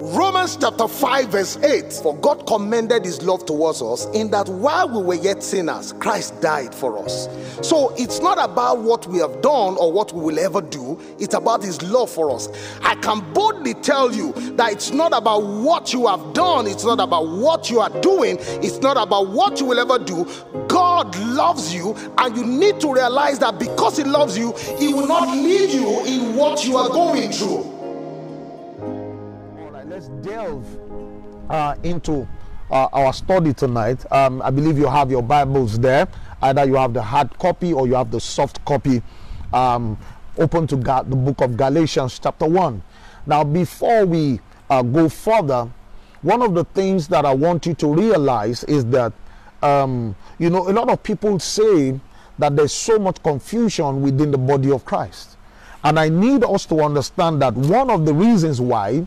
Romans chapter 5, verse 8 For God commended his love towards us in that while we were yet sinners, Christ died for us. So it's not about what we have done or what we will ever do, it's about his love for us. I can boldly tell you that it's not about what you have done, it's not about what you are doing, it's not about what you will ever do. God loves you, and you need to realize that because he loves you, he will not leave you in what you are going through. Let's delve uh, into uh, our study tonight. Um, I believe you have your Bibles there. Either you have the hard copy or you have the soft copy. Um, open to the book of Galatians, chapter 1. Now, before we uh, go further, one of the things that I want you to realize is that, um, you know, a lot of people say that there's so much confusion within the body of Christ. And I need us to understand that one of the reasons why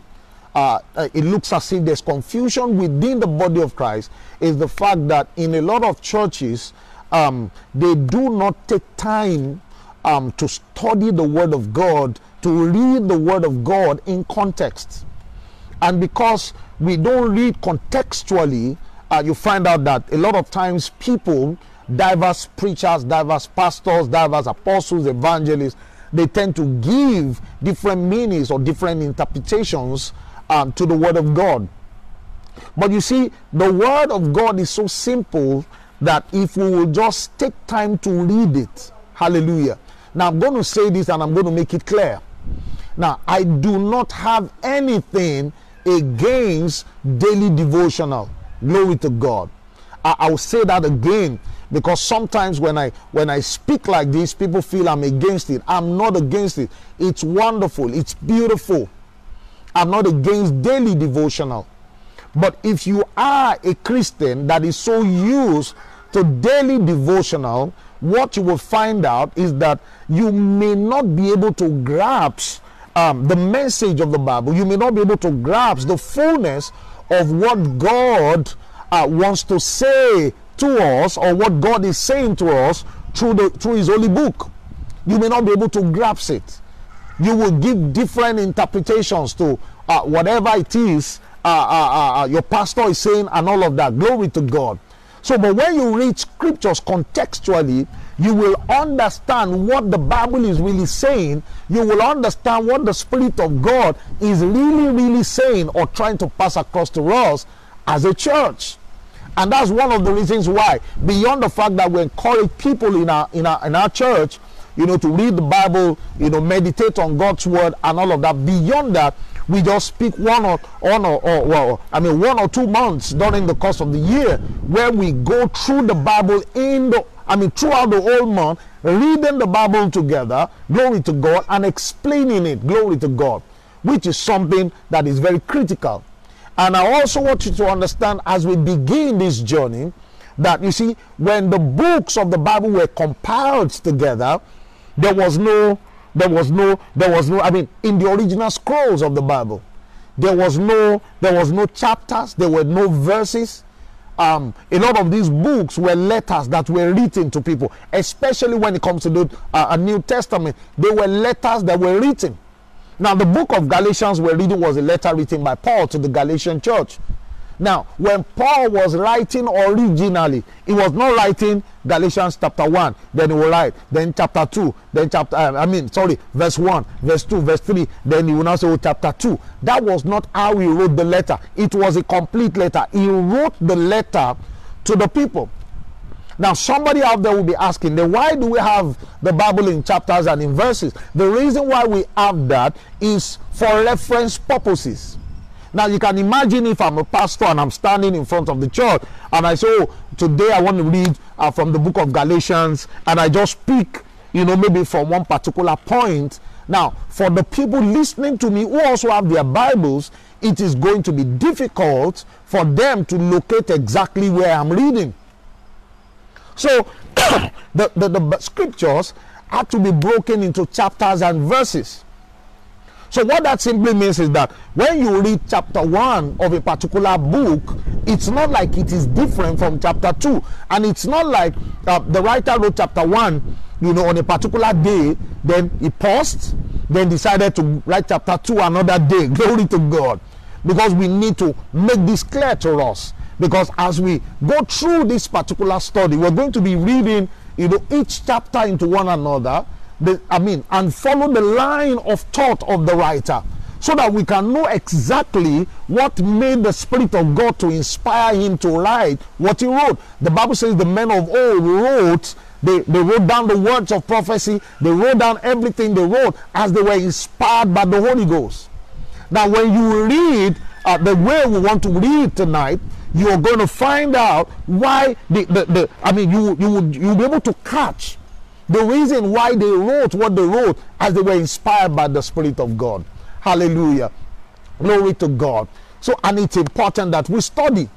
uh, uh, it looks as if there's confusion within the body of Christ is the fact that in a lot of churches, um, they do not take time um, to study the Word of God, to read the Word of God in context. And because we don't read contextually, uh, you find out that a lot of times people, diverse preachers, diverse pastors, diverse apostles, evangelists, they tend to give different meanings or different interpretations um, to the Word of God. But you see, the Word of God is so simple that if we will just take time to read it, hallelujah. Now, I'm going to say this and I'm going to make it clear. Now, I do not have anything against daily devotional. Glory to God. I, I'll say that again because sometimes when I when I speak like this, people feel I'm against it. I'm not against it. It's wonderful. It's beautiful. I'm not against daily devotional. But if you are a Christian that is so used to daily devotional, what you will find out is that you may not be able to grasp um, the message of the Bible. You may not be able to grasp the fullness of what God uh, wants to say to us or what God is saying to us through the through His holy book. You may not be able to grasp it. You will give different interpretations to uh, whatever it is uh, uh, uh, your pastor is saying and all of that. Glory to God. So, but when you read scriptures contextually, you will understand what the Bible is really saying. You will understand what the Spirit of God is really, really saying or trying to pass across to us as a church. And that's one of the reasons why, beyond the fact that we encourage people in our in our in our church, you know, to read the Bible, you know, meditate on God's word and all of that. Beyond that, we just speak one or one or, or well, I mean one or two months during the course of the year where we go through the Bible in the I mean throughout the whole month, reading the Bible together, glory to God, and explaining it, glory to God, which is something that is very critical. And I also want you to understand as we begin this journey that you see, when the books of the Bible were compiled together, there was no, there was no, there was no, I mean, in the original scrolls of the Bible, there was no, there was no chapters, there were no verses. Um, a lot of these books were letters that were written to people, especially when it comes to the uh, New Testament. They were letters that were written. Now, the book of Galatians we're reading was a letter written by Paul to the Galatian church. Now, when Paul was writing originally, he was not writing Galatians chapter 1, then he will write, then chapter 2, then chapter, uh, I mean, sorry, verse 1, verse 2, verse 3, then he will now say, oh, chapter 2. That was not how he wrote the letter. It was a complete letter. He wrote the letter to the people. Now, somebody out there will be asking, then why do we have the Bible in chapters and in verses? The reason why we have that is for reference purposes. Now, you can imagine if I'm a pastor and I'm standing in front of the church and I say, Oh, today I want to read uh, from the book of Galatians, and I just pick, you know, maybe from one particular point. Now, for the people listening to me who also have their Bibles, it is going to be difficult for them to locate exactly where I'm reading. So, the, the, the scriptures have to be broken into chapters and verses. So what that simply means is that when you read chapter 1 of a particular book, it's not like it is different from chapter 2. And it's not like uh, the writer wrote chapter 1, you know, on a particular day, then he paused, then decided to write chapter 2 another day. Glory to God. because we need to make this clear to us. Because as we go through this particular study, we're going to be reading, you know, each chapter into one another. The, I mean, and follow the line of thought of the writer so that we can know exactly what made the Spirit of God to inspire him to write what he wrote. The Bible says the men of old wrote, they, they wrote down the words of prophecy, they wrote down everything they wrote as they were inspired by the Holy Ghost. Now, when you read uh, the way we want to read tonight, you're going to find out why the, the, the I mean, you, you would you'll be able to catch the reason why they wrote what they wrote as they were inspired by the Spirit of God. Hallelujah. Glory to God. So, and it's important that we study.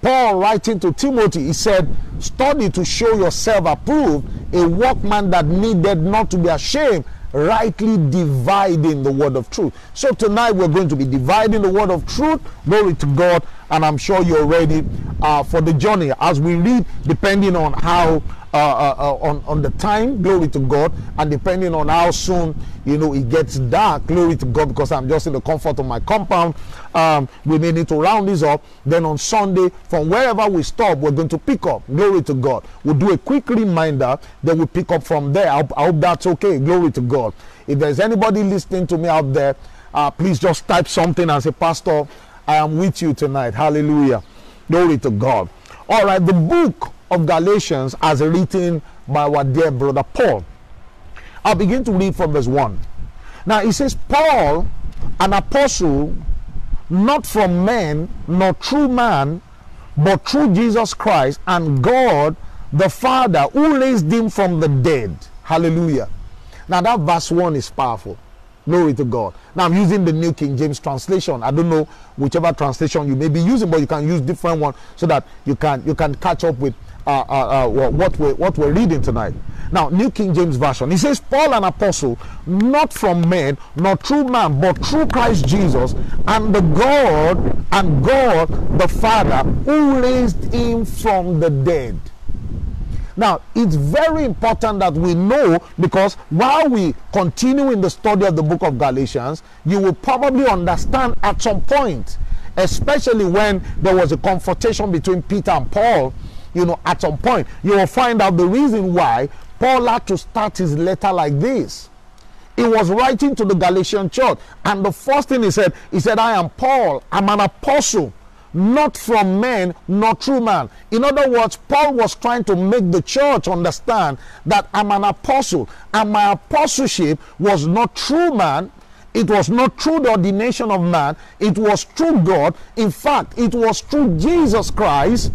Paul writing to Timothy, he said, Study to show yourself approved, a workman that needed not to be ashamed, rightly dividing the word of truth. So tonight we're going to be dividing the word of truth. Glory to God. And I'm sure you're ready uh, for the journey as we read, depending on how uh, uh, uh, on, on the time, glory to God, and depending on how soon, you know, it gets dark, glory to God, because I'm just in the comfort of my compound, um, we may need to round this up. Then on Sunday, from wherever we stop, we're going to pick up, glory to God. We'll do a quick reminder, then we pick up from there. I hope, I hope that's okay, glory to God. If there's anybody listening to me out there, uh, please just type something and say, Pastor, I am with you tonight. Hallelujah. Glory to God. All right, the book of Galatians as written by our dear brother Paul. I'll begin to read from verse 1. Now he says, Paul, an apostle, not from men, nor true man, but through Jesus Christ and God the Father who raised him from the dead. Hallelujah. Now that verse 1 is powerful. Glory to God. Now I'm using the New King James translation. I don't know whichever translation you may be using, but you can use different one so that you can you can catch up with uh, uh, uh, what we're what we're reading tonight. Now, New King James Version. He says, Paul an apostle, not from men, not through man, but through Christ Jesus, and the God and God the Father who raised him from the dead. Now, it's very important that we know because while we continue in the study of the book of Galatians, you will probably understand at some point, especially when there was a confrontation between Peter and Paul, you know, at some point, you will find out the reason why Paul had to start his letter like this. He was writing to the Galatian church, and the first thing he said, he said, I am Paul, I'm an apostle not from men, nor through man. In other words, Paul was trying to make the church understand that I'm an apostle, and my apostleship was not through man. It was not through the ordination of man, it was through God. In fact, it was through Jesus Christ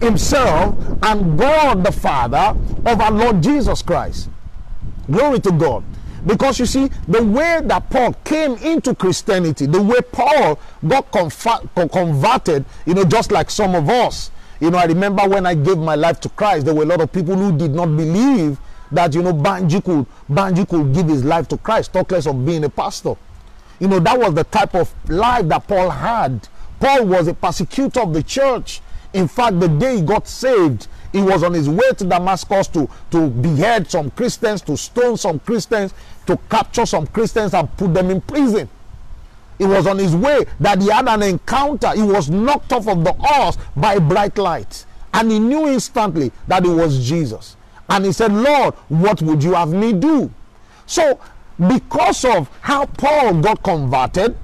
Himself and God the Father of our Lord Jesus Christ. Glory to God. Because you see, the way that Paul came into Christianity, the way Paul got converted, you know, just like some of us. You know, I remember when I gave my life to Christ, there were a lot of people who did not believe that, you know, Banji could, Banji could give his life to Christ, talk less of being a pastor. You know, that was the type of life that Paul had. Paul was a persecutor of the church. In fact, the day he got saved, he was on his way to Damascus to, to behead some Christians, to stone some Christians to capture some Christians and put them in prison. It was on his way that he had an encounter. He was knocked off of the horse by a bright light. And he knew instantly that it was Jesus. And he said, Lord, what would you have me do? So, because of how Paul got converted,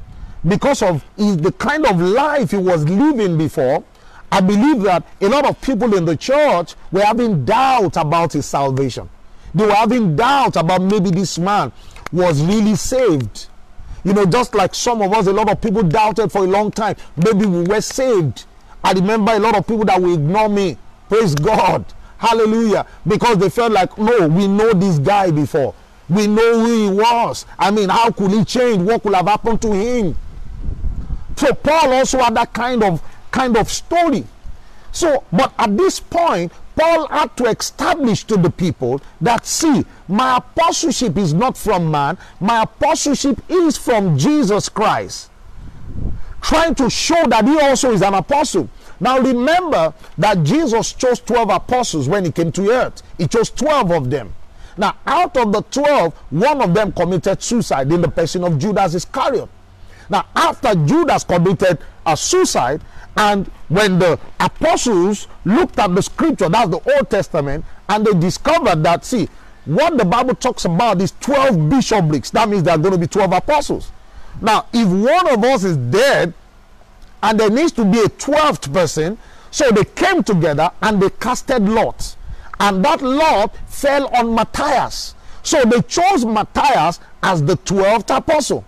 because of the kind of life he was living before, I believe that a lot of people in the church were having doubt about his salvation. They were having doubts about maybe this man was really saved. You know, just like some of us, a lot of people doubted for a long time. Maybe we were saved. I remember a lot of people that will ignore me. Praise God. Hallelujah. Because they felt like, no, we know this guy before. We know who he was. I mean, how could he change? What could have happened to him? So Paul also had that kind of kind of story. So, but at this point, Paul had to establish to the people that, see, my apostleship is not from man, my apostleship is from Jesus Christ. Trying to show that he also is an apostle. Now remember that Jesus chose 12 apostles when he came to earth, he chose 12 of them. Now, out of the 12, one of them committed suicide in the person of Judas Iscariot. Now, after Judas committed a suicide, and when the apostles looked at the scripture, that's the Old Testament, and they discovered that, see, what the Bible talks about is 12 bishoprics. That means there are going to be 12 apostles. Now, if one of us is dead and there needs to be a 12th person, so they came together and they casted lots. And that lot fell on Matthias. So they chose Matthias as the 12th apostle.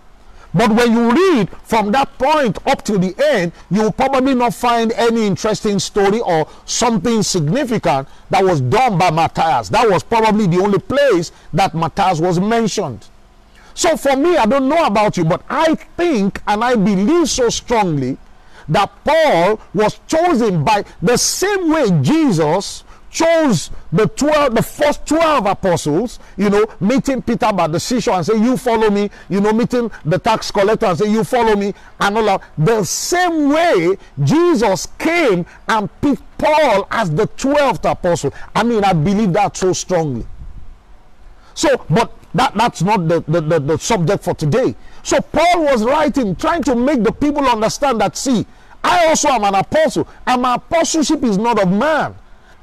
But when you read from that point up to the end, you will probably not find any interesting story or something significant that was done by Matthias. That was probably the only place that Matthias was mentioned. So for me, I don't know about you, but I think and I believe so strongly that Paul was chosen by the same way Jesus chose the 12 the first 12 apostles you know meeting peter by the seashore and say you follow me you know meeting the tax collector and say you follow me and all that. The same way jesus came and picked paul as the 12th apostle. I mean i believe that so strongly. So but that that's not the, the, the, the subject for today. So paul was writing trying to make the people understand that see i also am an apostle and my apostleship is not of man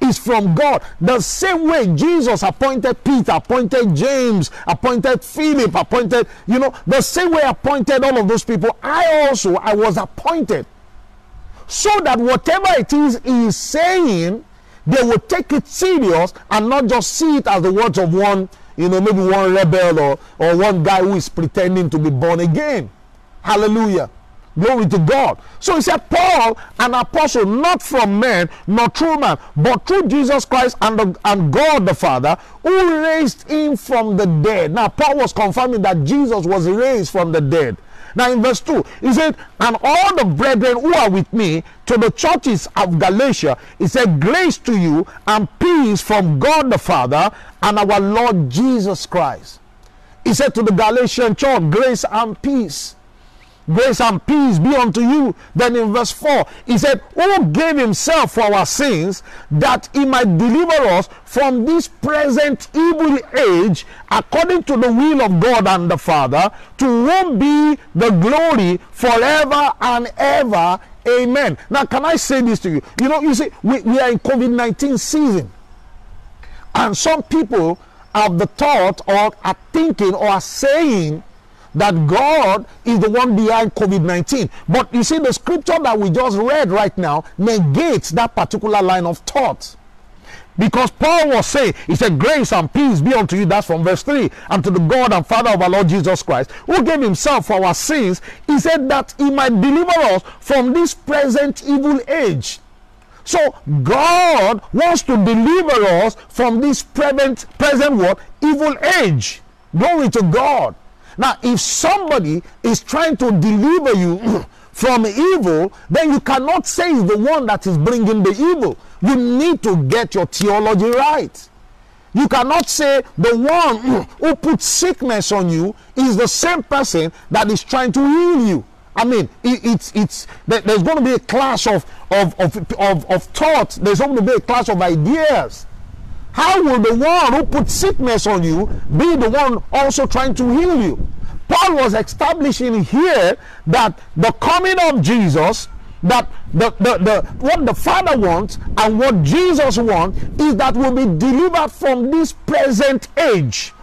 is from God. The same way Jesus appointed Peter, appointed James, appointed Philip, appointed, you know, the same way appointed all of those people, I also I was appointed. So that whatever it is he is saying, they will take it serious and not just see it as the words of one, you know, maybe one rebel or, or one guy who is pretending to be born again. Hallelujah. Glory to God. So he said, Paul, an apostle, not from men, not through man, but through Jesus Christ and, the, and God the Father, who raised him from the dead. Now, Paul was confirming that Jesus was raised from the dead. Now, in verse 2, he said, And all the brethren who are with me to the churches of Galatia, he said, Grace to you and peace from God the Father and our Lord Jesus Christ. He said to the Galatian church, Grace and peace grace and peace be unto you. Then in verse 4, he said, Who gave himself for our sins that he might deliver us from this present evil age according to the will of God and the Father, to whom be the glory forever and ever. Amen. Now, can I say this to you? You know, you see, we, we are in COVID 19 season. And some people have the thought or are thinking or are saying that God is the one behind COVID 19. But you see, the scripture that we just read right now negates that particular line of thought. Because Paul was saying, he said, Grace and peace be unto you. That's from verse 3. And to the God and Father of our Lord Jesus Christ, who gave himself for our sins, he said that he might deliver us from this present evil age. So God wants to deliver us from this present, present what? Evil age. Glory to God. Now, if somebody is trying to deliver you from evil, then you cannot say it's the one that is bringing the evil. You need to get your theology right. You cannot say the one who puts sickness on you is the same person that is trying to heal you. I mean, it, it's it's there's going to be a clash of of, of of of thoughts. There's going to be a clash of ideas. How will the one who put sickness on you be the one also trying to heal you? Paul was establishing here that the coming of Jesus, that the, the, the what the Father wants and what Jesus wants is that we'll be delivered from this present age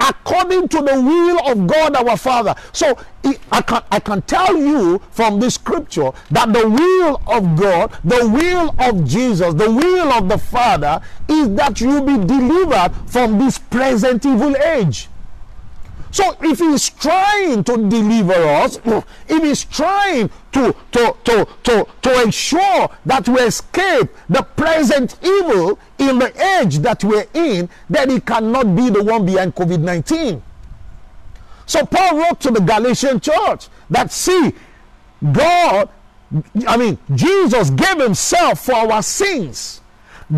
according to the will of God our Father. So I can, I can tell you from this scripture that the will of God, the will of Jesus, the will of the Father is that you be delivered from this present evil age. So if he's trying to deliver us, if he's trying to, to, to, to, to ensure that we escape the present evil in the age that we're in, then he cannot be the one behind COVID 19. So Paul wrote to the Galatian church that, see, God, I mean, Jesus gave himself for our sins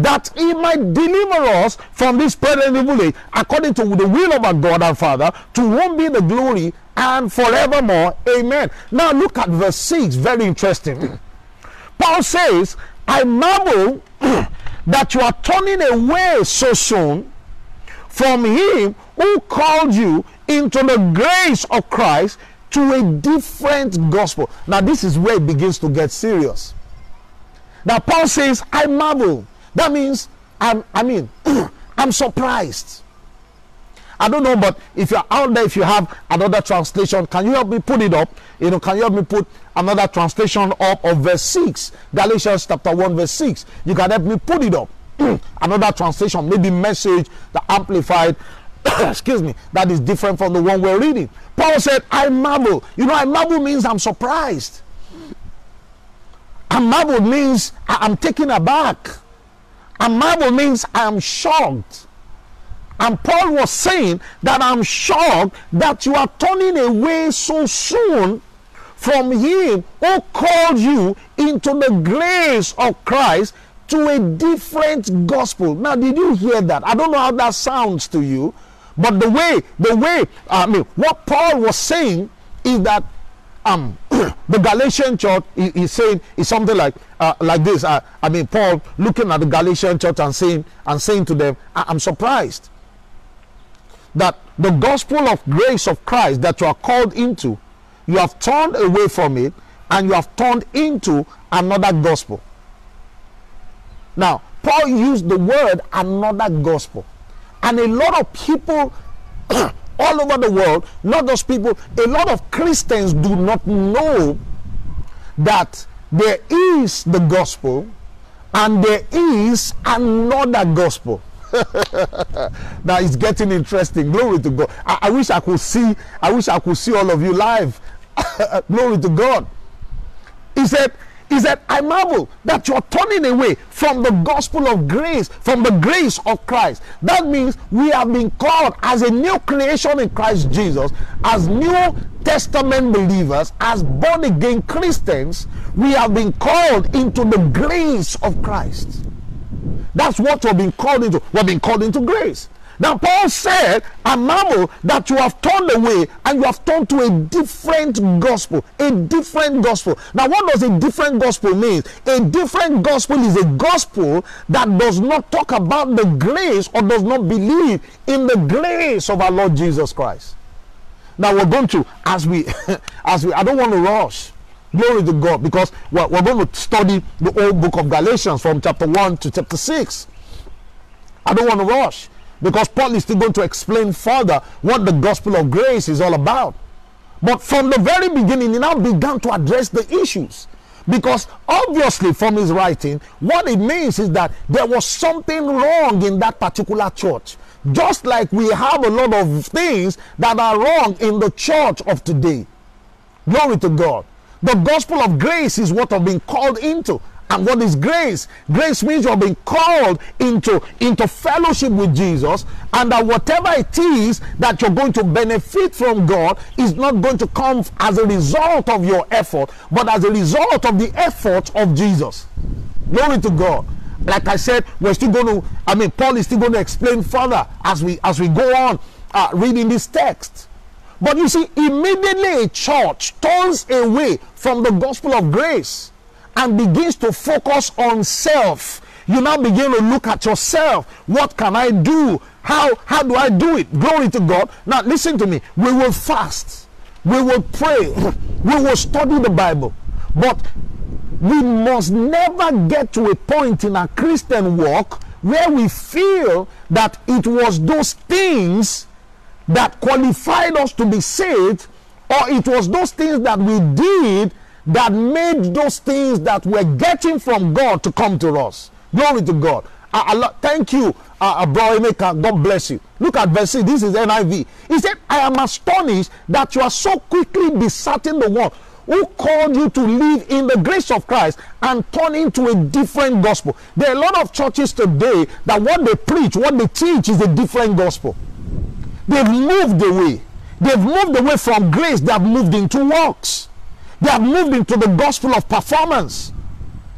that he might deliver us from this present evil age according to the will of our God and Father, to whom be the glory and forevermore. Amen. Now look at verse 6, very interesting. Paul says, I marvel that you are turning away so soon from him who called you into the grace of Christ to a different gospel. Now, this is where it begins to get serious. Now, Paul says, I marvel. That means, I'm, I mean, I'm surprised. I don't know, but if you're out there, if you have another translation, can you help me put it up? You know, can you help me put another translation up of verse 6? Galatians chapter 1, verse 6. You can help me put it up. another translation, maybe message, the amplified, excuse me, that is different from the one we're reading. Paul said, I marvel. You know, I marvel means I'm surprised. I marvel means I'm taken aback. I marvel means I'm shocked. And Paul was saying that I'm shocked that you are turning away so soon from him who called you into the grace of Christ to a different gospel. Now, did you hear that? I don't know how that sounds to you, but the way, the way, I mean, what Paul was saying is that um, the Galatian church is, saying is something like uh, like this. Uh, I mean, Paul looking at the Galatian church and saying and saying to them, "I'm surprised that the gospel of grace of Christ that you are called into, you have turned away from it and you have turned into another gospel." Now, Paul used the word another gospel. And a lot of people all over the world, not those people, a lot of Christians do not know that there is the gospel and there is another gospel. now it's getting interesting. Glory to God. I, I, wish I could see, I wish I could see all of you live. Glory to God. He said, he said, I marvel that you're turning away from the gospel of grace, from the grace of Christ. That means we have been called as a new creation in Christ Jesus, as New Testament believers, as born again Christians. We have been called into the grace of Christ. That's what we've been called into. We've been called into grace. Now, Paul said, I marvel that you have turned away and you have turned to a different gospel. A different gospel. Now, what does a different gospel mean? A different gospel is a gospel that does not talk about the grace or does not believe in the grace of our Lord Jesus Christ. Now, we're going to, as we, as we, I don't want to rush. Glory to God, because we're, we're going to study the whole book of Galatians from chapter 1 to chapter 6. I don't want to rush because Paul is still going to explain further what the gospel of grace is all about. But from the very beginning, he now began to address the issues. Because obviously, from his writing, what it means is that there was something wrong in that particular church. Just like we have a lot of things that are wrong in the church of today. Glory to God. The gospel of grace is what I've been called into. And what is grace? Grace means you're being called into, into fellowship with Jesus, and that whatever it is that you're going to benefit from God is not going to come as a result of your effort, but as a result of the effort of Jesus. Glory to God. Like I said, we're still going to, I mean, Paul is still going to explain further as we as we go on uh, reading this text. But you see, immediately a church turns away from the gospel of grace and begins to focus on self. You now begin to look at yourself. What can i do? How how do i do it? Glory to god. Now listen to me. We will fast. We will pray. We will study the bible. But we must never get to a point in our christian walk where we feel that it was those things that qualified us to be saved or it was those things that we did that made those things that we're getting from God to come to us. Glory to God. Thank you, uh, uh Bro Emeka. God bless you. Look at verse 6. This is NIV. He said, I am astonished that you are so quickly deserting the one who called you to live in the grace of Christ and turn into a different gospel. There are a lot of churches today that what they preach, what they teach is a different gospel. They've moved away. They've moved away from grace. They have moved into works. They have moved into the gospel of performance.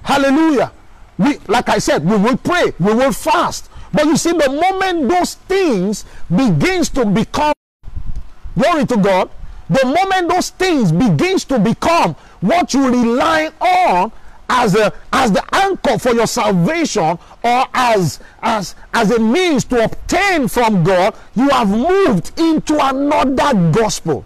Hallelujah. We, like I said, we will pray, we will fast. But you see, the moment those things begins to become glory to God, the moment those things begins to become what you rely on as a as the anchor for your salvation or as as as a means to obtain from God, you have moved into another gospel.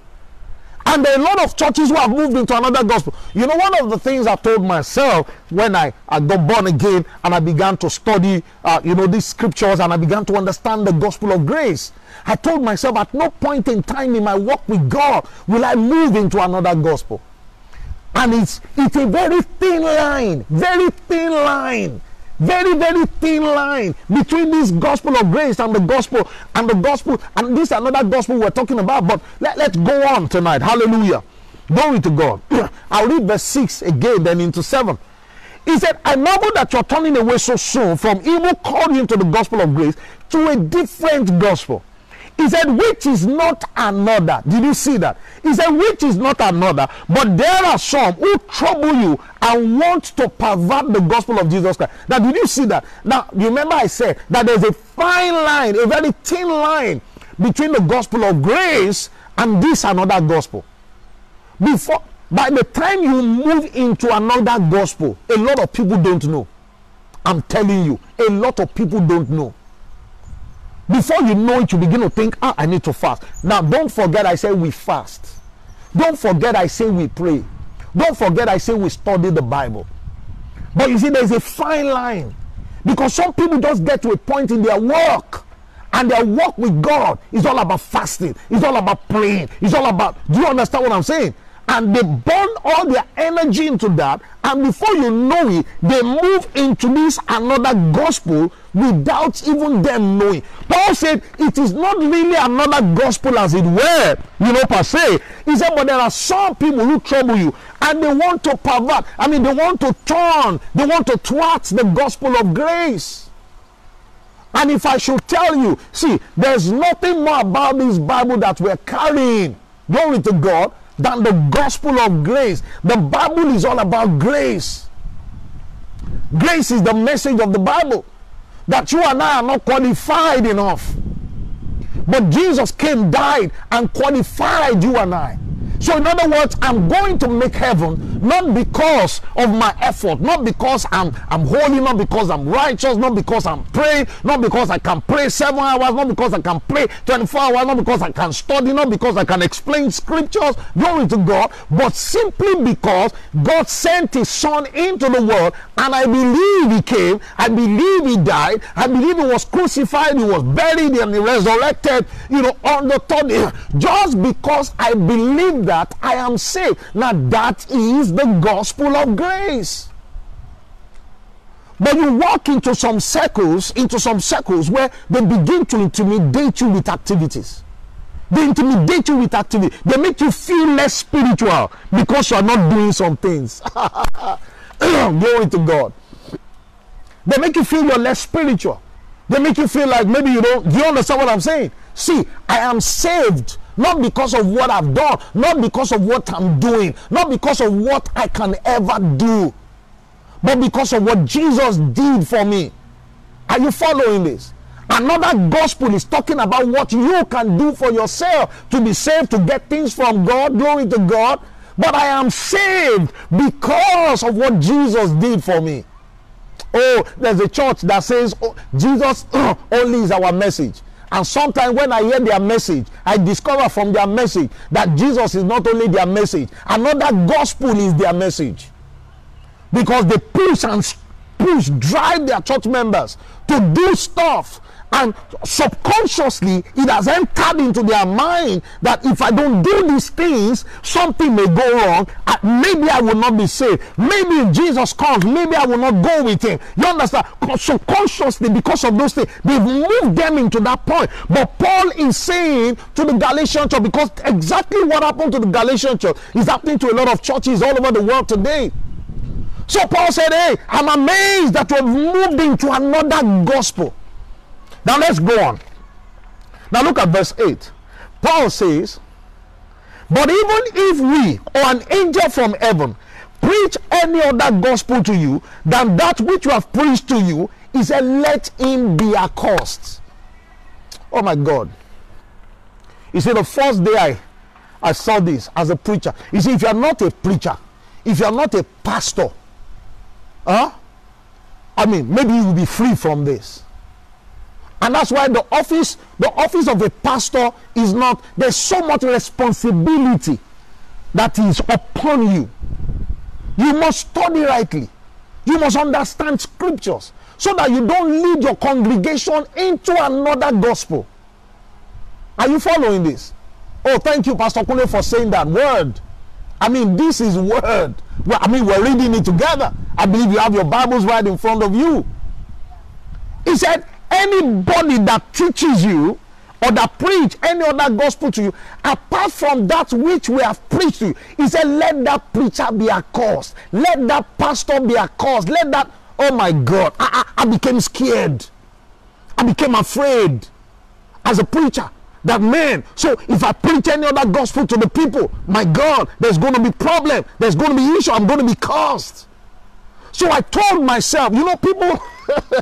And there are a lot of churches who have moved into another gospel. You know, one of the things I told myself when I, I got born again and I began to study, uh, you know, these scriptures and I began to understand the gospel of grace, I told myself at no point in time in my walk with God will I move into another gospel. And it's, it's a very thin line, very thin line very very thin line between this gospel of grace and the gospel and the gospel and this another gospel we're talking about but let, let's go on tonight. Hallelujah. Glory to god. I'll read verse 6 again then into 7 he said i marvel that you're turning away so soon from evil calling to the gospel of grace to a different gospel he said, which is not another. Did you see that? He said, which is not another. But there are some who trouble you and want to pervert the gospel of Jesus Christ. Now, did you see that? Now, remember I said that there's a fine line, a very thin line between the gospel of grace and this another gospel. Before, by the time you move into another gospel, a lot of people don't know. I'm telling you, a lot of people don't know. Before you know it, you begin to think, ah, I need to fast. Now, don't forget I say we fast. Don't forget I say we pray. Don't forget I say we study the Bible. But you see, there's a fine line. Because some people just get to a point in their work and their work with God is all about fasting, it's all about praying, it's all about. Do you understand what I'm saying? And they burn all their energy into that. And before you know it they move into this another gospel without even them knowing. Paul said it is not really another gospel as it were. You know per se. He said but there are some people who trouble you and they want to pervert. I mean they want to turn. They want to thwart the gospel of grace. And if i should tell you see there's nothing more about this bible that we're carrying. Glory to god than the gospel of grace. The Bible is all about grace. Grace is the message of the Bible that you and I are not qualified enough. But Jesus came, died, and qualified you and I. So, in other words, I'm going to make heaven not because of my effort, not because I'm I'm holy, not because I'm righteous, not because I'm praying, not because I can pray seven hours, not because I can pray 24 hours, not because I can study, not because I can explain scriptures, glory to God, but simply because God sent his son into the world and I believe he came, I believe he died, I believe he was crucified, he was buried, and he resurrected, you know, on the third day. Just because I believe that that I am saved. Now, that is the gospel of grace. But you walk into some circles, into some circles where they begin to intimidate you with activities. They intimidate you with activity. They make you feel less spiritual because you are not doing some things. Glory to God. They make you feel you're less spiritual. They make you feel like maybe you don't. Do you understand what I'm saying? See, I am saved not because of what I've done, not because of what I'm doing, not because of what I can ever do, but because of what Jesus did for me. Are you following this? Another gospel is talking about what you can do for yourself to be saved, to get things from God. Glory to God. But I am saved because of what Jesus did for me. Oh, there's a church that says oh, Jesus only is our message. And sometimes when I hear their message, I discover from their message that Jesus is not only their message, another gospel is their message. Because they push and push, drive their church members to do stuff and subconsciously it has entered into their mind that if I don't do these things, something may go wrong. maybe I will not be saved. Maybe if Jesus comes, maybe I will not go with him. You understand? Subconsciously, because of those things, they've moved them into that point. But Paul is saying to the Galatian church, because exactly what happened to the Galatian church is happening to a lot of churches all over the world today. So Paul said, Hey, I'm amazed that we've moved into another gospel. Now let's go on. Now look at verse 8. Paul says, But even if we or an angel from heaven preach any other gospel to you than that which we have preached to you, he said, Let him be accursed. Oh my God. You see, the first day I, I saw this as a preacher, you see, if you are not a preacher, if you are not a pastor, huh? I mean, maybe you will be free from this. And that's why the office, the office of a pastor is not, there's so much responsibility that is upon you. You must study rightly. You must understand scriptures so that you don't lead your congregation into another gospel. Are you following this? Oh, thank you, Pastor Kule, for saying that word. I mean, this is word. Well, I mean, we're reading it together. I believe you have your Bibles right in front of you. He said, anybody that teaches you or that preach any other gospel to you apart from that which we have preached to you he said let that preacher be accursed. Let that pastor be accursed. Let that oh my god I, I, I became scared. I became afraid as a preacher that man so if i preach any other gospel to the people my god there's going to be problem. There's going to be issue. I'm going to be cursed. So i told myself you know people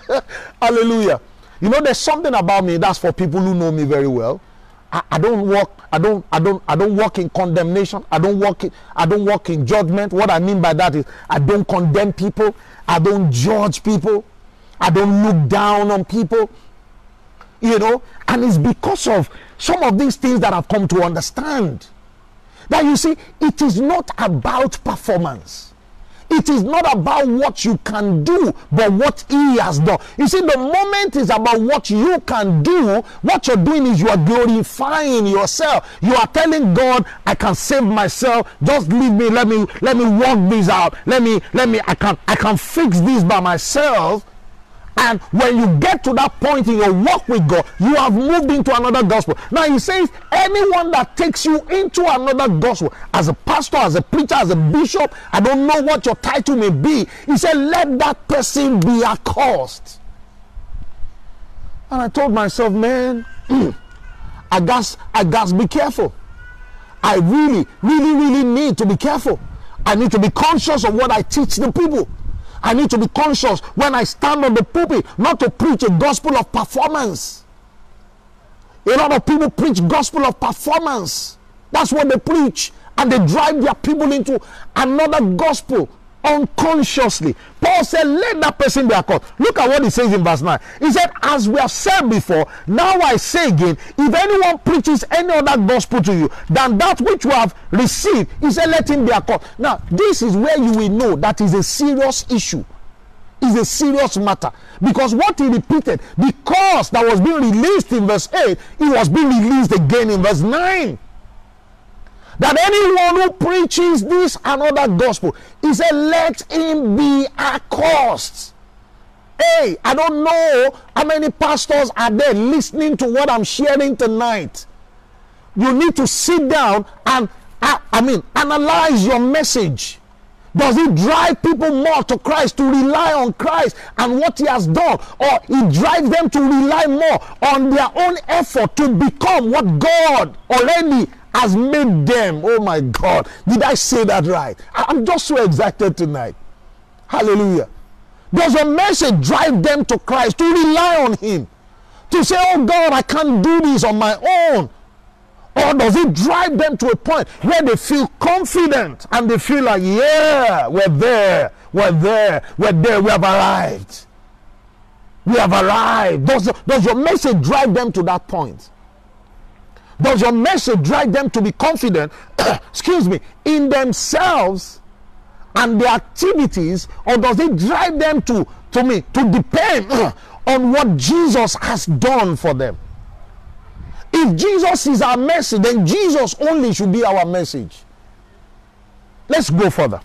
hallelujah you know, there's something about me that's for people who know me very well. I, I, don't walk, I don't, I don't, I don't walk in condemnation. I don't walk in, I don't walk in judgment. What I mean by that is I don't condemn people. I don't judge people. I don't look down on people. You know, and it's because of some of these things that I've come to understand. That you see, it is not about performance. It is not about what you can do, but what He has done. You see, the moment is about what you can do. What you're doing is you are glorifying yourself. You are telling God, I can save myself. Just leave me. Let me let me work this out. Let me let me I can I can fix this by myself. And when you get to that point in your walk with God, you have moved into another gospel. Now he says, anyone that takes you into another gospel, as a pastor, as a preacher, as a bishop, I don't know what your title may be. He said, let that person be accursed. And I told myself, man, I guess I guess be careful. I really, really, really need to be careful. I need to be conscious of what I teach the people. I need to be conscious when I stand on the pulpit not to preach a gospel of performance. A lot of people preach gospel of performance. That's what they preach. And they drive their people into another gospel unconsciously. Paul said, Let that person be accursed. Look at what he says in verse 9. He said, As we have said before, now I say again, if anyone preaches any other gospel to you than that which you have received, he said, Let him be accursed. Now, this is where you will know that is a serious issue. Is a serious matter because what he repeated, because that was being released in verse 8, it was being released again in verse 9 that anyone who preaches this another gospel, he said, let him be accursed. Hey, I don't know how many pastors are there listening to what I'm sharing tonight. You need to sit down and, I, I mean, analyze your message. Does it drive people more to Christ, to rely on Christ and what He has done? Or it drives them to rely more on their own effort to become what God already has made them. Oh my God. Did I say that right? I'm just so excited tonight. Hallelujah. Does a message drive them to Christ to rely on Him? To say, oh God, I can't do this on my own. Or does it drive them to a point where they feel confident and they feel like, yeah, we're there, we're there, we're there, we have arrived. We have arrived. Does, does your message drive them to that point? Does your message drive them to be confident, excuse me, in themselves and their activities, or does it drive them to, to me, to depend on what Jesus has done for them? If Jesus is our message, then Jesus only should be our message. Let's go further.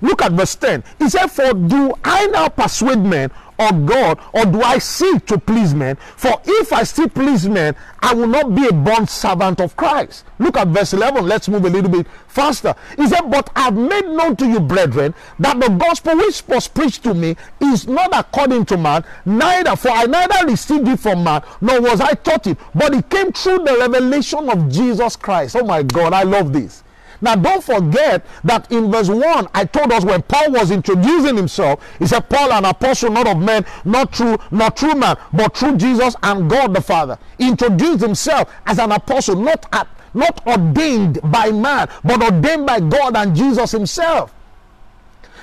Look at verse 10. He said, For do I now persuade men of God, or do I seek to please men? For if I seek please men, I will not be a bond servant of Christ. Look at verse 11. Let's move a little bit faster. He said, But I've made known to you, brethren, that the gospel which was preached to me is not according to man, neither, for I neither received it from man, nor was I taught it, but it came through the revelation of Jesus Christ. Oh my God, I love this. Now, don't forget that in verse 1, I told us when Paul was introducing himself, he said, Paul, an apostle, not of men, not true, not true man, but through Jesus and God the Father. He introduced himself as an apostle, not, at, not ordained by man, but ordained by God and Jesus himself.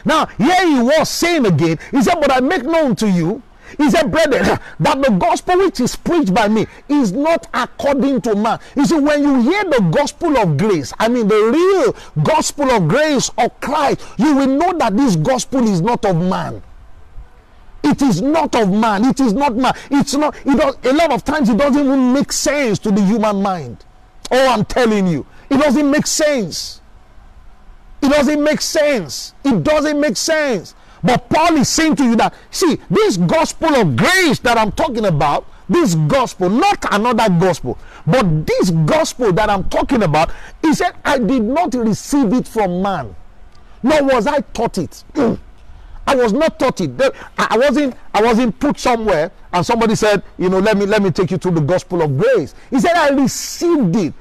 Now, here he was saying again, he said, But I make known to you He said, Brethren, that the gospel which is preached by me is not according to man. You see, when you hear the gospel of grace, I mean the real gospel of grace of Christ, you will know that this gospel is not of man. It is not of man. It is not man. It's not. It does, a lot of times it doesn't even make sense to the human mind. Oh, I'm telling you, it doesn't make sense. It doesn't make sense. It doesn't make sense. But Paul is saying to you that, see, this gospel of grace that I'm talking about, this gospel, not another gospel, but this gospel that I'm talking about, he said, I did not receive it from man, nor was I taught it. I was not taught it. I wasn't. I wasn't put somewhere, and somebody said, "You know, let me let me take you to the gospel of grace." He said, "I received it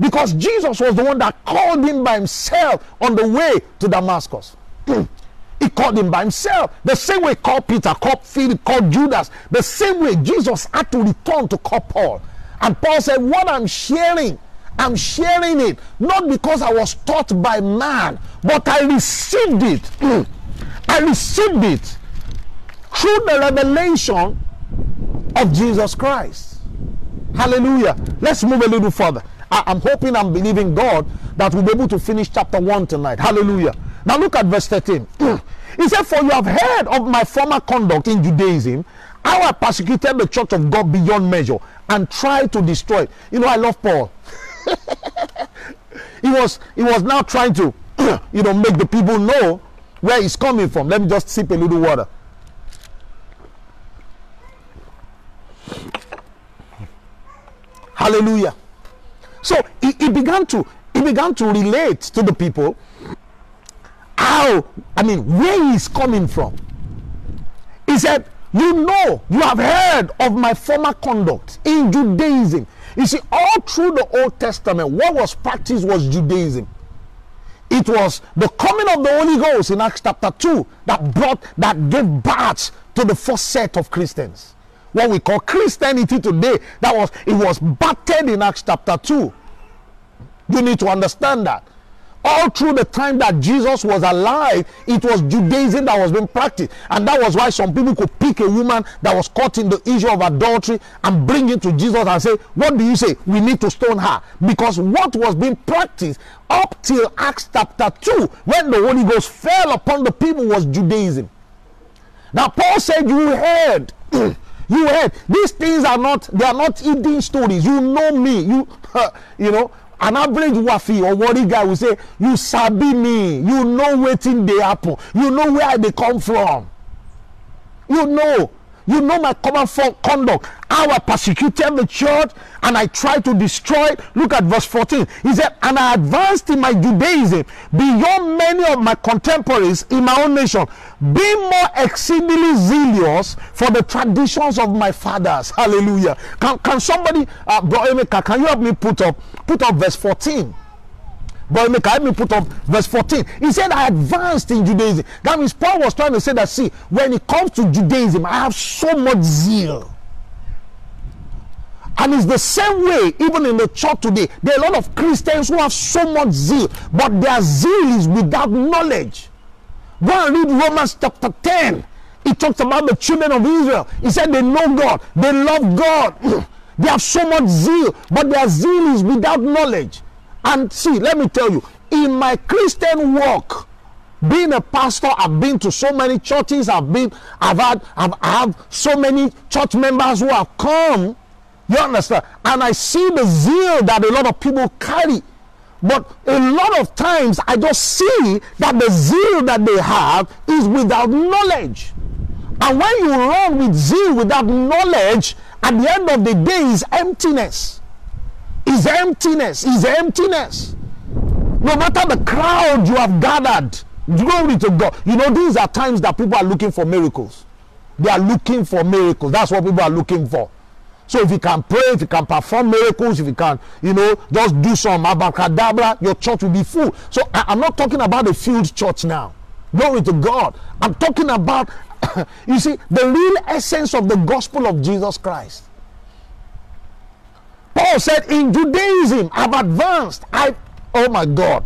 because Jesus was the one that called him by himself on the way to Damascus." he called him by himself. The same way called Peter, called Philip, called Judas. The same way Jesus had to return to call Paul. And Paul said, "What I'm sharing." I'm sharing it not because I was taught by man, but I received it. I received it through the revelation of Jesus Christ. Hallelujah. Let's move a little further. I, am hoping I'm believing God that we'll be able to finish chapter 1 tonight. Hallelujah. Now look at verse 13. he said, For you have heard of my former conduct in Judaism, how I persecuted the church of God beyond measure and tried to destroy it. You know, I love Paul. he was he was now trying to you know make the people know where he's coming from. Let me just sip a little water. Hallelujah. So he, he began to he began to relate to the people how I mean where he's coming from. He said, You know, you have heard of my former conduct in Judaism. You see, all through the Old Testament, what was practiced was Judaism. It was the coming of the Holy Ghost in Acts chapter 2 that brought, that gave birth to the first set of Christians. What we call Christianity today, that was, it was battered in Acts chapter 2. You need to understand that all through the time that Jesus was alive, it was Judaism that was being practiced. And that was why some people could pick a woman that was caught in the issue of adultery and bring it to Jesus and say, What do you say? We need to stone her. Because what was being practiced up till Acts chapter 2, when the Holy Ghost fell upon the people, was Judaism. Now, Paul said, You heard. you heard these things are not they are not hidden stories you know me you you know an average wafi or worry guy will say you sabi me. You know wetin dey happen. You know where i dey come from. You know you know my common fault, conduct how i persecuted the church and i tried to destroy look at verse 14 he said and i advanced in my judaism beyond many of my contemporaries in my own nation being more exceedingly zealous for the traditions of my fathers. Hallelujah. Can, can somebody uh, bro Emeka, can you help me put up put up verse 14 but help me put up verse 14. He said, I advanced in Judaism. That means Paul was trying to say that, see, when it comes to Judaism, I have so much zeal. And it's the same way, even in the church today. There are a lot of Christians who have so much zeal, but their zeal is without knowledge. Go and read Romans chapter 10. It talks about the children of Israel. He said they know God, they love God, they have so much zeal, but their zeal is without knowledge. And see, let me tell you, in my Christian walk, being a pastor, I've been to so many churches, I've been, I've had, I've, have so many church members who have come. You understand? And I see the zeal that a lot of people carry. But a lot of times I just see that the zeal that they have is without knowledge. And when you run with zeal without knowledge, at the end of the day is emptiness is emptiness, is emptiness. No matter the crowd you have gathered, glory to God. You know, these are times that people are looking for miracles. They are looking for miracles. That's what people are looking for. So if you can pray, if you can perform miracles, if you can, you know, just do some abracadabra, your church will be full. So I, am not talking about a filled church now. Glory to God. I'm talking about, you see, the real essence of the gospel of Jesus Christ. Paul said, In Judaism, I've advanced. I, oh my God,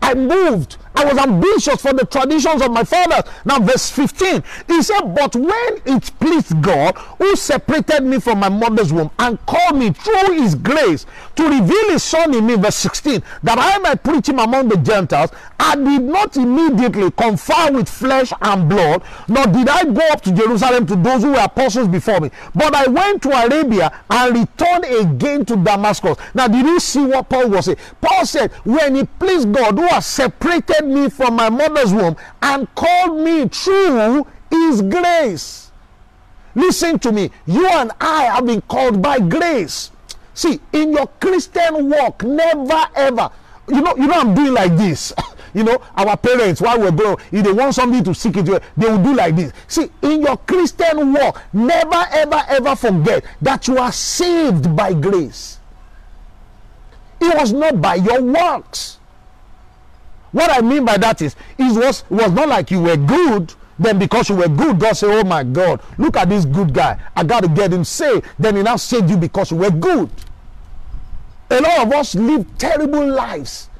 I moved I was ambitious for the traditions of my fathers. Now, verse 15, he said, But when it pleased God, who separated me from my mother's womb and called me through his grace to reveal his son in me, verse 16, that I might preach him among the Gentiles, I did not immediately confer with flesh and blood, nor did I go up to Jerusalem to those who were apostles before me, but I went to Arabia and returned again to Damascus. Now, did you see what Paul was saying? Paul said, When it pleased God, who has separated me from my mother's womb and called me through his grace. Listen to me. You and I have been called by grace. See, in your Christian walk, never ever. You know, you know, I'm doing like this. you know, our parents, while we're growing, if they want somebody to seek it, they will do like this. See, in your Christian walk, never ever ever forget that you are saved by grace. It was not by your works. What I mean by that is, it was, was not like you were good, then because you were good, God said, Oh my God, look at this good guy. I got to get him saved. Then he now saved you because you were good. A lot of us live terrible lives.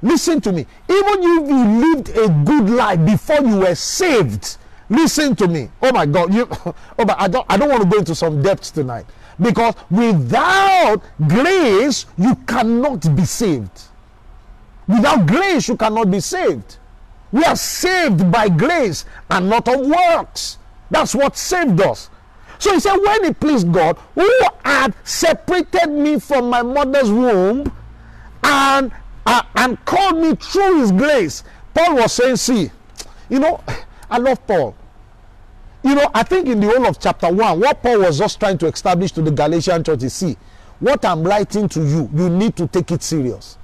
Listen to me. Even if you lived a good life before you were saved, listen to me. Oh my God, you. Oh, but I don't. I don't want to go into some depths tonight because without grace, you cannot be saved. Without grace, you cannot be saved. We are saved by grace and not of works. That's what saved us. So he said, When it pleased God, who had separated me from my mother's womb and, uh, and called me through his grace, Paul was saying, See, you know, I love Paul. You know, I think in the whole of chapter 1, what Paul was just trying to establish to the Galatian church is see, what I'm writing to you, you need to take it serious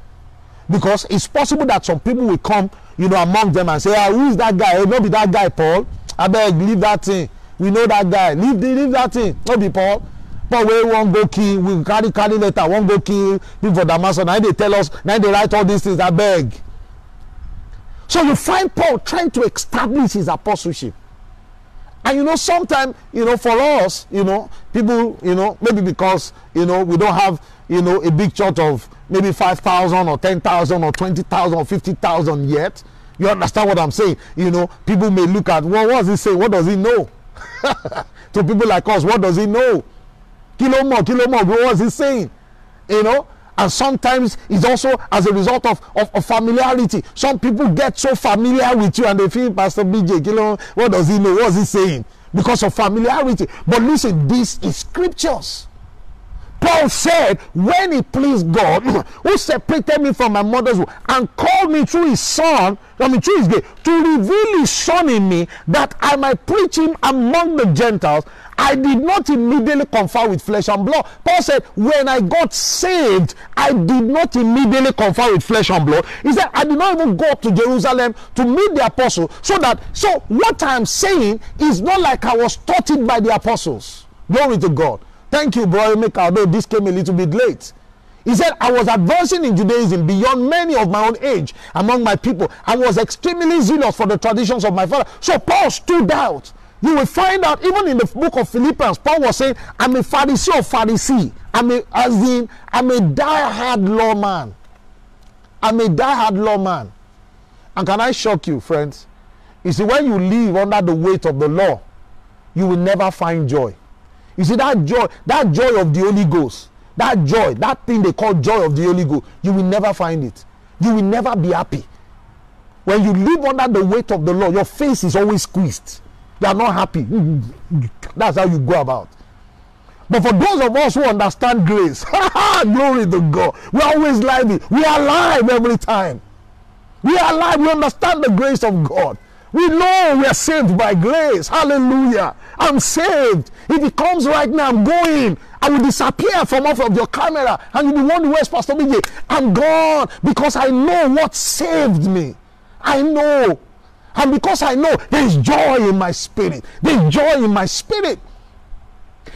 because it's possible that some people will come you know among them and say ah who is that guy? Oh no be that guy paul. Abeg leave that thing. We know that guy. Leave the leave that thing. No be paul. Paul wey wan go kill we carry carry letter wan go kill people for damascus na him dey tell us na him dey write all these things. Abeg so you find paul trying to establish his apostleship. And you know sometimes you know for us you know people you know maybe because you know we don't have you know a big church of maybe 5000 or 10000 or 20000 or 50000 yet you understand what i'm saying you know people may look at well what does he say what does he know to people like us what does he know kilo more kilo more what is he saying you know and sometimes it's also as a result of, of, of, familiarity. Some people get so familiar with you and they feel, Pastor BJ, Kilo, what does he know? What is he saying? Because of familiarity. But listen, this is scriptures. Paul said, when it pleased God, who separated me from my mother's womb and called me through his son, I mean through his gate, to reveal his son in me that I might preach him among the Gentiles, I did not immediately confer with flesh and blood. Paul said, when I got saved, I did not immediately confer with flesh and blood. He said, I did not even go up to Jerusalem to meet the apostle. So that, so what I'm saying is not like I was taught it by the apostles. Glory to God. Thank you, brother Maker, although this came a little bit late. He said, I was advancing in Judaism beyond many of my own age among my people. I was extremely zealous for the traditions of my father. So Paul stood out. You will find out even in the book of Philippians, Paul was saying, I'm a Pharisee of Pharisee. I'm a, as in, I'm a die-hard lawman. I'm a die-hard lawman. And can I shock you, friends? You see, when you live under the weight of the law, you will never find joy. You see that joy, that joy of the Holy Ghost, that joy, that thing they call joy of the Holy Ghost, you will never find it. You will never be happy. When you live under the weight of the law, your face is always squeezed. You are not happy. That's how you go about. But for those of us who understand grace, glory to God, we're always lively. We are alive every time. We are alive. We understand the grace of God. We know we are saved by grace. Hallelujah. I'm saved. If it comes right now, I'm going. I will disappear from off of your camera and you'll be wondering where's Pastor BJ. I'm gone because I know what saved me. I know. And because I know there's joy in my spirit. There's joy in my spirit.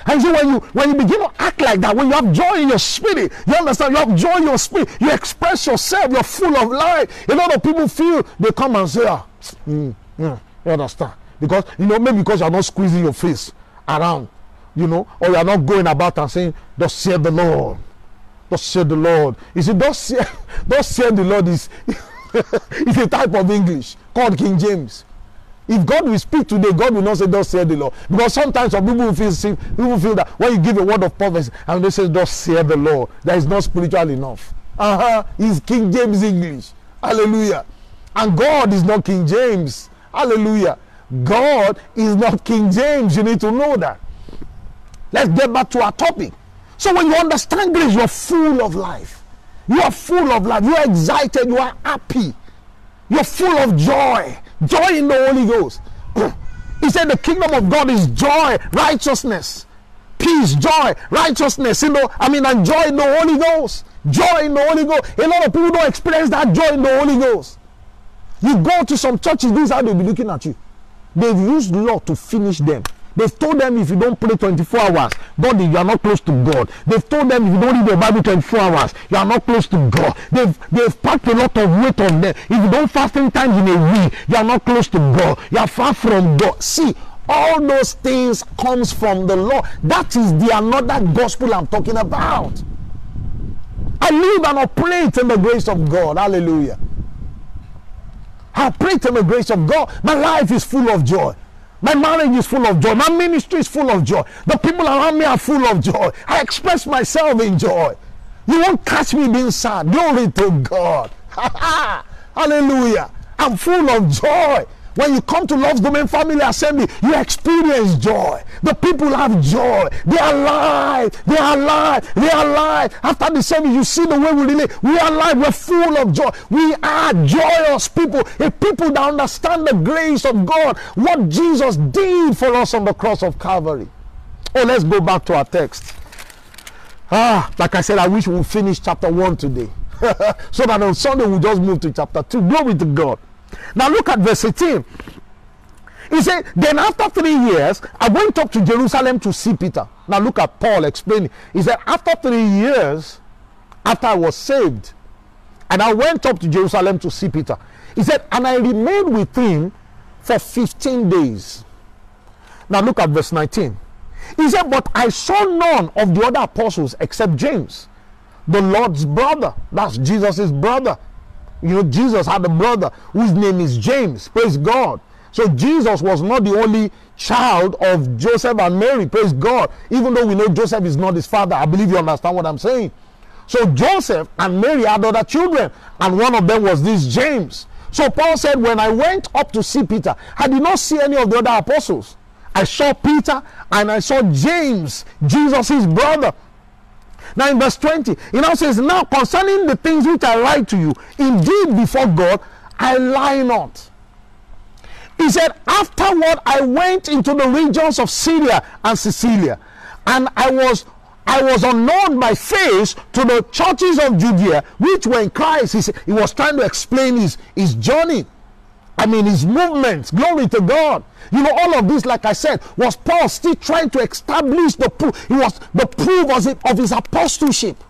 And so when you when you begin to act like that, when you have joy in your spirit, you understand, you have joy in your spirit, you express yourself, you're full of life. A lot of people feel they come and say, ah, mm, mm, you understand? Because you know, maybe because you're not squeezing your face around, you know, or you're not going about and saying, Thus said the Lord. Thus said the Lord. You see, thus said, thus said the Lord is it's a type of English called King James. If God will speak today, God will not say, Thus saith the Lord. Because sometimes some people feel people feel that when you give a word of prophecy and they say, Thus saith the Lord, that is not spiritual enough. Uh-huh. It's King James English. Hallelujah. And God is not King James. Hallelujah. God is not King James. You need to know that. Let's get back to our topic. So when you understand grace, you're full of life. You are full of life. You are excited. You are happy. You're full of joy. Joy in the Holy Ghost. he said the kingdom of God is joy, righteousness, peace, joy, righteousness. You know, I mean, and joy in the Holy Ghost. Joy in the Holy Ghost. A lot of people don't experience that joy in the Holy Ghost. You go to some churches, this is how they'll be looking at you. They've used law to finish them. They've told them if you don't pray 24 hours, God, you are not close to God. They've told them if you don't read the Bible 24 hours, you are not close to God. They've they've packed a lot of weight on them. If you don't fast 10 times in a week, you are not close to God. You are far from God. See, all those things comes from the law. That is the another gospel I'm talking about. I live and operate in the grace of God. Hallelujah. I operate in the grace of God. My life is full of joy. My marriage is full of joy. My ministry is full of joy. The people around me are full of joy. I express myself in joy. You won't catch me being sad. Glory to God. Hallelujah. I'm full of joy. When you come to Love's Domain Family Assembly, you experience joy. The people have joy. They are alive. They are alive. They are alive. After the service, you see the way we relate. We are alive. We're full of joy. We are joyous people. A people that understand the grace of God. What Jesus did for us on the cross of Calvary. Oh, let's go back to our text. Ah, like I said, I wish we would finish chapter 1 today. so that on Sunday we'll just move to chapter 2. Glory to God. Now look at verse 18. He said, Then after three years, I went up to Jerusalem to see Peter. Now look at Paul explaining. He said, After three years, after I was saved, and I went up to Jerusalem to see Peter. He said, And I remained with him for 15 days. Now look at verse 19. He said, But I saw none of the other apostles except James, the Lord's brother. That's Jesus' brother. You know, Jesus had a brother whose name is James. Praise God. So Jesus was not the only child of Joseph and Mary. Praise God. Even though we know Joseph is not his father, I believe you understand what I'm saying. So Joseph and Mary had other children, and one of them was this James. So Paul said, When I went up to see Peter, I did not see any of the other apostles. I saw Peter and I saw James, Jesus' brother. Now in verse 20, he now says, Now concerning the things which I write to you, indeed before God, I lie not. He said, Afterward I went into the regions of Syria and Cilicia, and I was I was unknown by face to the churches of Judea, which were in Christ. He, he was trying to explain his, his journey. I mean, his movements. Glory to God. You know, all of this, like I said, was Paul still trying to establish the proof. He was the proof was of his apostleship.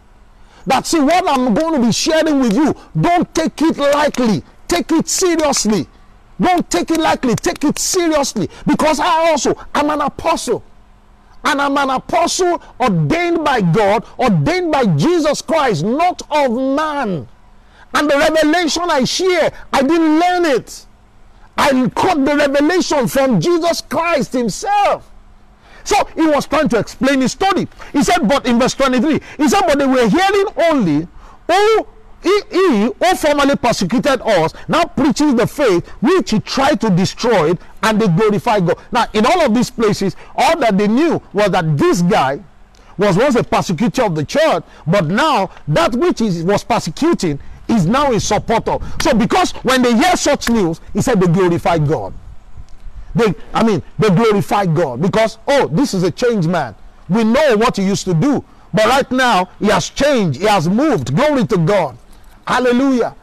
That see, what I'm going to be sharing with you, don't take it lightly. Take it seriously. Don't take it lightly. Take it seriously. Because I also am an apostle. And I'm an apostle ordained by God, ordained by Jesus Christ, not of man. And the revelation I share, I didn't learn it. I caught the revelation from Jesus Christ Himself. So he was trying to explain his story. He said, but in verse 23, he said, but they were hearing only, oh, he, he who formerly persecuted us now preaches the faith which he tried to destroy and they glorify God. Now, in all of these places, all that they knew was that this guy was once a persecutor of the church, but now that which he was persecuting is now a supporter. So because when they hear such news, he said they glorify God. They, I mean, they glorify God because oh, this is a changed man. We know what he used to do, but right now he has changed. He has moved. Glory to God. Hallelujah.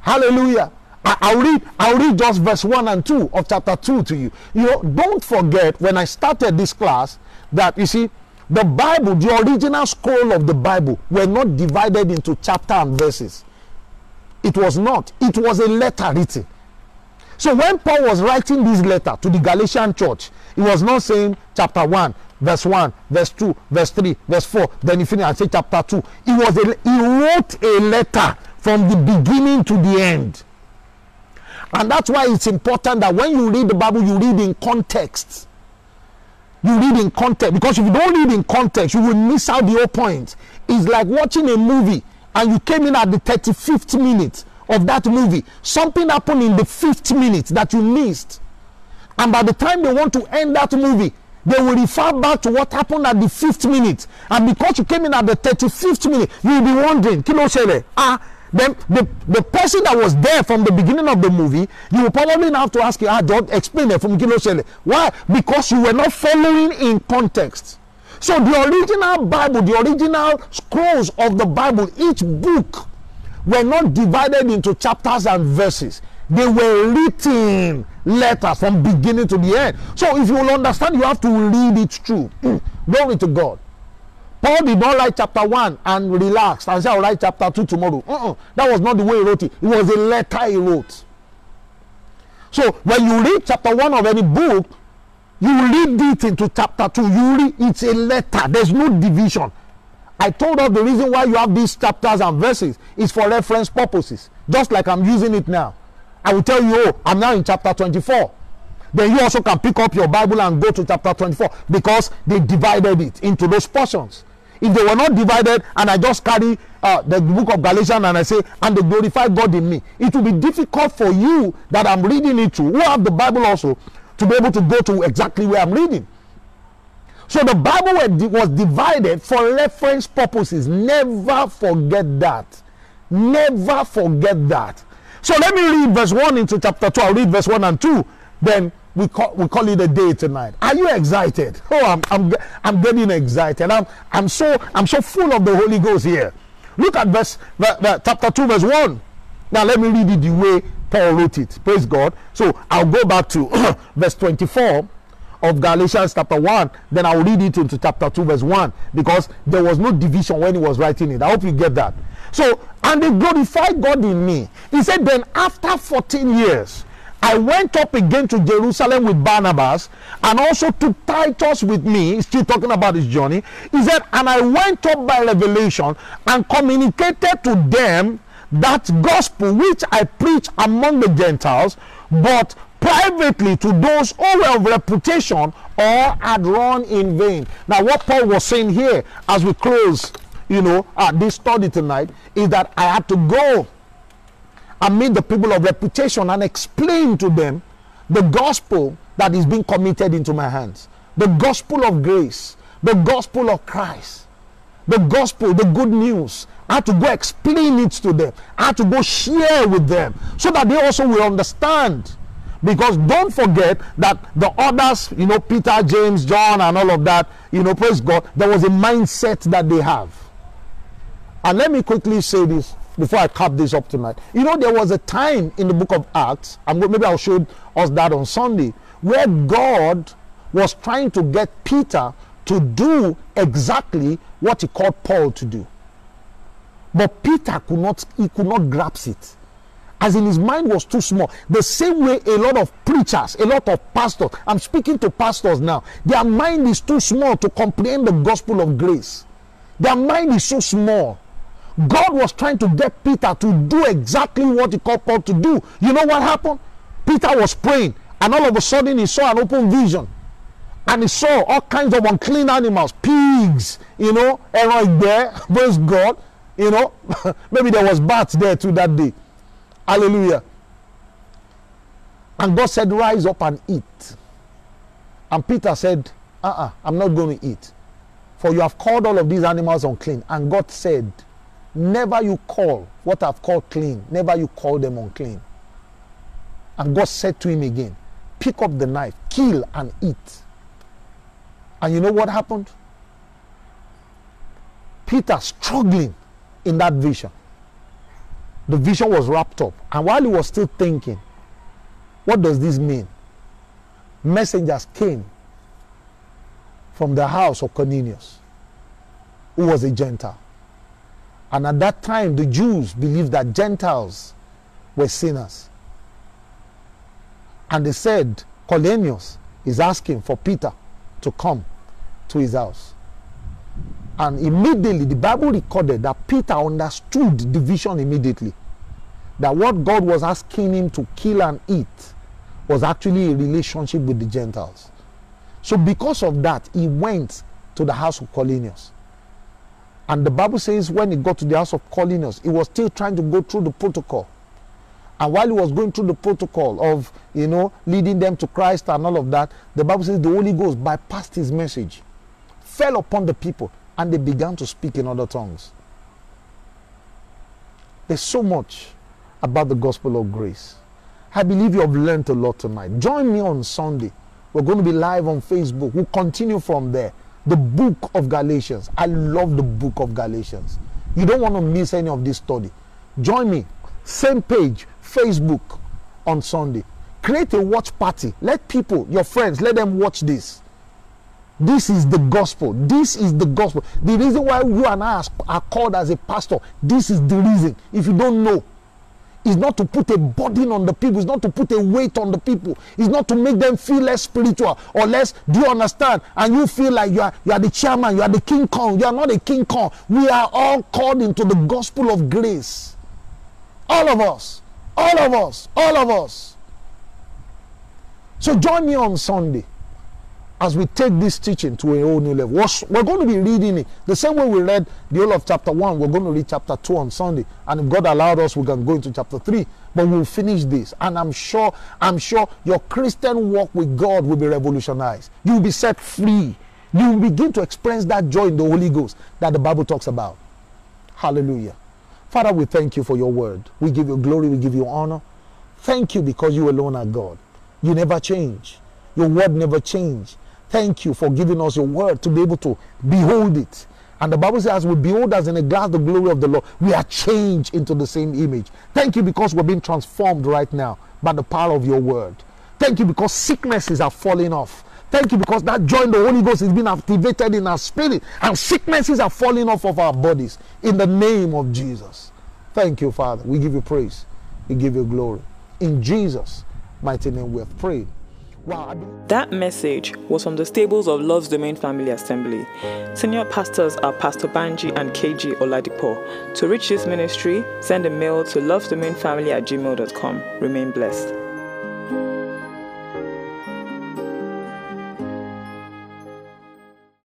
Hallelujah. I, will read. I'll read just verse one and two of chapter two to you. You know, don't forget when I started this class that you see the Bible, the original scroll of the Bible, were not divided into chapter and verses. It was not. It was a letter written. So when Paul was writing this letter to the Galatian church, he was not saying chapter 1, verse 1, verse 2, verse 3, verse 4, then he finished and say chapter 2. He was a, he wrote a letter from the beginning to the end. And that's why it's important that when you read the Bible, you read in context. You read in context because if you don't read in context, you will miss out the whole point. It's like watching a movie and you came in at the 35th minute of that movie. Something happened in the fifth minute that you missed. And by the time they want to end that movie, they will refer back to what happened at the fifth minute. And because you came in at the 35th minute, you will be wondering, Kilo Shele, ah, then the, the person that was there from the beginning of the movie, you will probably have to ask, ah, John, explain it from Kilo Shele. Why? Because you were not following in context. So the original Bible, the original scrolls of the Bible, each book were not divided into chapters and verses. They were written letters from beginning to the end. So if you will understand, you have to read it through. Glory to God. Paul did not write chapter 1 and relax and say, I'll write chapter 2 tomorrow. Uh-uh. That was not the way he wrote it. It was a letter he wrote. So when you read chapter 1 of any book, you read it into chapter 2. You read it's a letter. There's no division. I told us the reason why you have these chapters and verses is for reference purposes, just like I'm using it now. I will tell you, oh, I'm now in chapter 24. Then you also can pick up your Bible and go to chapter 24 because they divided it into those portions. If they were not divided and I just carry uh, the book of Galatians and I say, and they glorify God in me, it will be difficult for you that I'm reading it to, who have the Bible also, to be able to go to exactly where I'm reading. So the Bible was divided for reference purposes. Never forget that. Never forget that. So let me read verse 1 into chapter 2. I'll read verse 1 and 2. Then we call, we call it a day tonight. Are you excited? Oh, I'm, I'm, I'm getting excited. I'm, I'm, so, I'm so full of the Holy Ghost here. Look at verse, the, the, chapter 2, verse 1. Now let me read it the way Paul wrote it. Praise God. So I'll go back to verse 24 of Galatians chapter 1, then I'll read it into chapter 2, verse 1, because there was no division when he was writing it. I hope you get that. So, and they glorified God in me. He said, Then after 14 years, I went up again to Jerusalem with Barnabas and also took Titus with me. He's still talking about his journey. He said, And I went up by revelation and communicated to them that gospel which I preach among the Gentiles, but privately to those who were of reputation or had run in vain. Now, what Paul was saying here as we close, you know, uh, this study tonight is that I had to go and meet the people of reputation and explain to them the gospel that is being committed into my hands, the gospel of grace, the gospel of Christ, the gospel, the good news. I had to go explain it to them. I had to go share with them so that they also will understand because don't forget that the others, you know, Peter, James, John, and all of that, you know, praise God, there was a mindset that they have. And let me quickly say this before I cap this up tonight. You know, there was a time in the book of Acts, and maybe I'll show us that on Sunday, where God was trying to get Peter to do exactly what he called Paul to do. But Peter could not, he could not grasp it as in his mind was too small. The same way a lot of preachers, a lot of pastors, I'm speaking to pastors now, their mind is too small to comprehend the gospel of grace. Their mind is so small. God was trying to get Peter to do exactly what he called Paul to do. You know what happened? Peter was praying, and all of a sudden he saw an open vision. And he saw all kinds of unclean animals, pigs, you know, and right there, praise God, you know, maybe there was bats there too that day Hallelujah. And God said, Rise up and eat. And Peter said, Uh uh-uh, uh, i am not going to eat. For you have called all of these animals unclean. And God said, Never you call what I've called clean, never you call them unclean. And God said to him again, Pick up the knife, kill and eat. And you know what happened? Peter struggling in that vision the vision was wrapped up. And while he was still thinking, what does this mean? Messengers came from the house of Cornelius, who was a Gentile. And at that time, the Jews believed that Gentiles were sinners. And they said, Cornelius is asking for Peter to come to his house. And immediately, the Bible recorded that Peter understood the vision immediately. that what God was asking him to kill and eat was actually a relationship with the Gentiles. So, because of that, he went to the house of Cornelius. And the Bible says when he got to the house of Cornelius, he was still trying to go through the protocol. And while he was going through the protocol of, you know, leading them to Christ and all of that, the Bible says the Holy Ghost bypassed his message, fell upon the people, and they began to speak in other tongues. There's so much about the gospel of grace. I believe you have learned a lot tonight. Join me on Sunday. We're going to be live on Facebook. We'll continue from there. The book of Galatians. I love the book of Galatians. You don't want to miss any of this study. Join me. Same page, Facebook on Sunday. Create a watch party. Let people, your friends, let them watch this. This is the gospel. This is the gospel. The reason why you and I are called as a pastor, this is the reason. If you don't know, is not to put a burden on the people, it's not to put a weight on the people, it's not to make them feel less spiritual or less. Do you understand? And you feel like you are you are the chairman, you are the king kong, you are not a king kong. We are all called into the gospel of grace. All of us, all of us, all of us. So join me on Sunday as we take this teaching to a whole new level. We're going to be reading it the same way we read the whole of chapter 1. We're going to read chapter 2 on Sunday. And if God allowed us, we can go into chapter 3. But we'll finish this. And I'm sure, I'm sure your Christian walk with God will be revolutionized. You'll be set free. You will begin to experience that joy in the Holy Ghost that the Bible talks about. Hallelujah. Father, we thank you for your word. We give you glory, we give you honor. Thank you because you alone are God. You never change. Your word never change. Thank you for giving us your word to be able to behold it. And the Bible says, as we behold as in a glass the glory of the Lord, we are changed into the same image. Thank you because we're being transformed right now by the power of your word. Thank you because sicknesses are falling off. Thank you because that joy in the Holy Ghost is being activated in our spirit and sicknesses are falling off of our bodies in the name of Jesus. Thank you, Father. We give you praise. We give you glory. In Jesus' mighty name we have prayed. That message was from the stables of Love's Domain Family Assembly. Senior pastors are Pastor Banji and KG Oladipo. To reach this ministry, send a mail to lovedomainfamily at gmail.com. Remain blessed.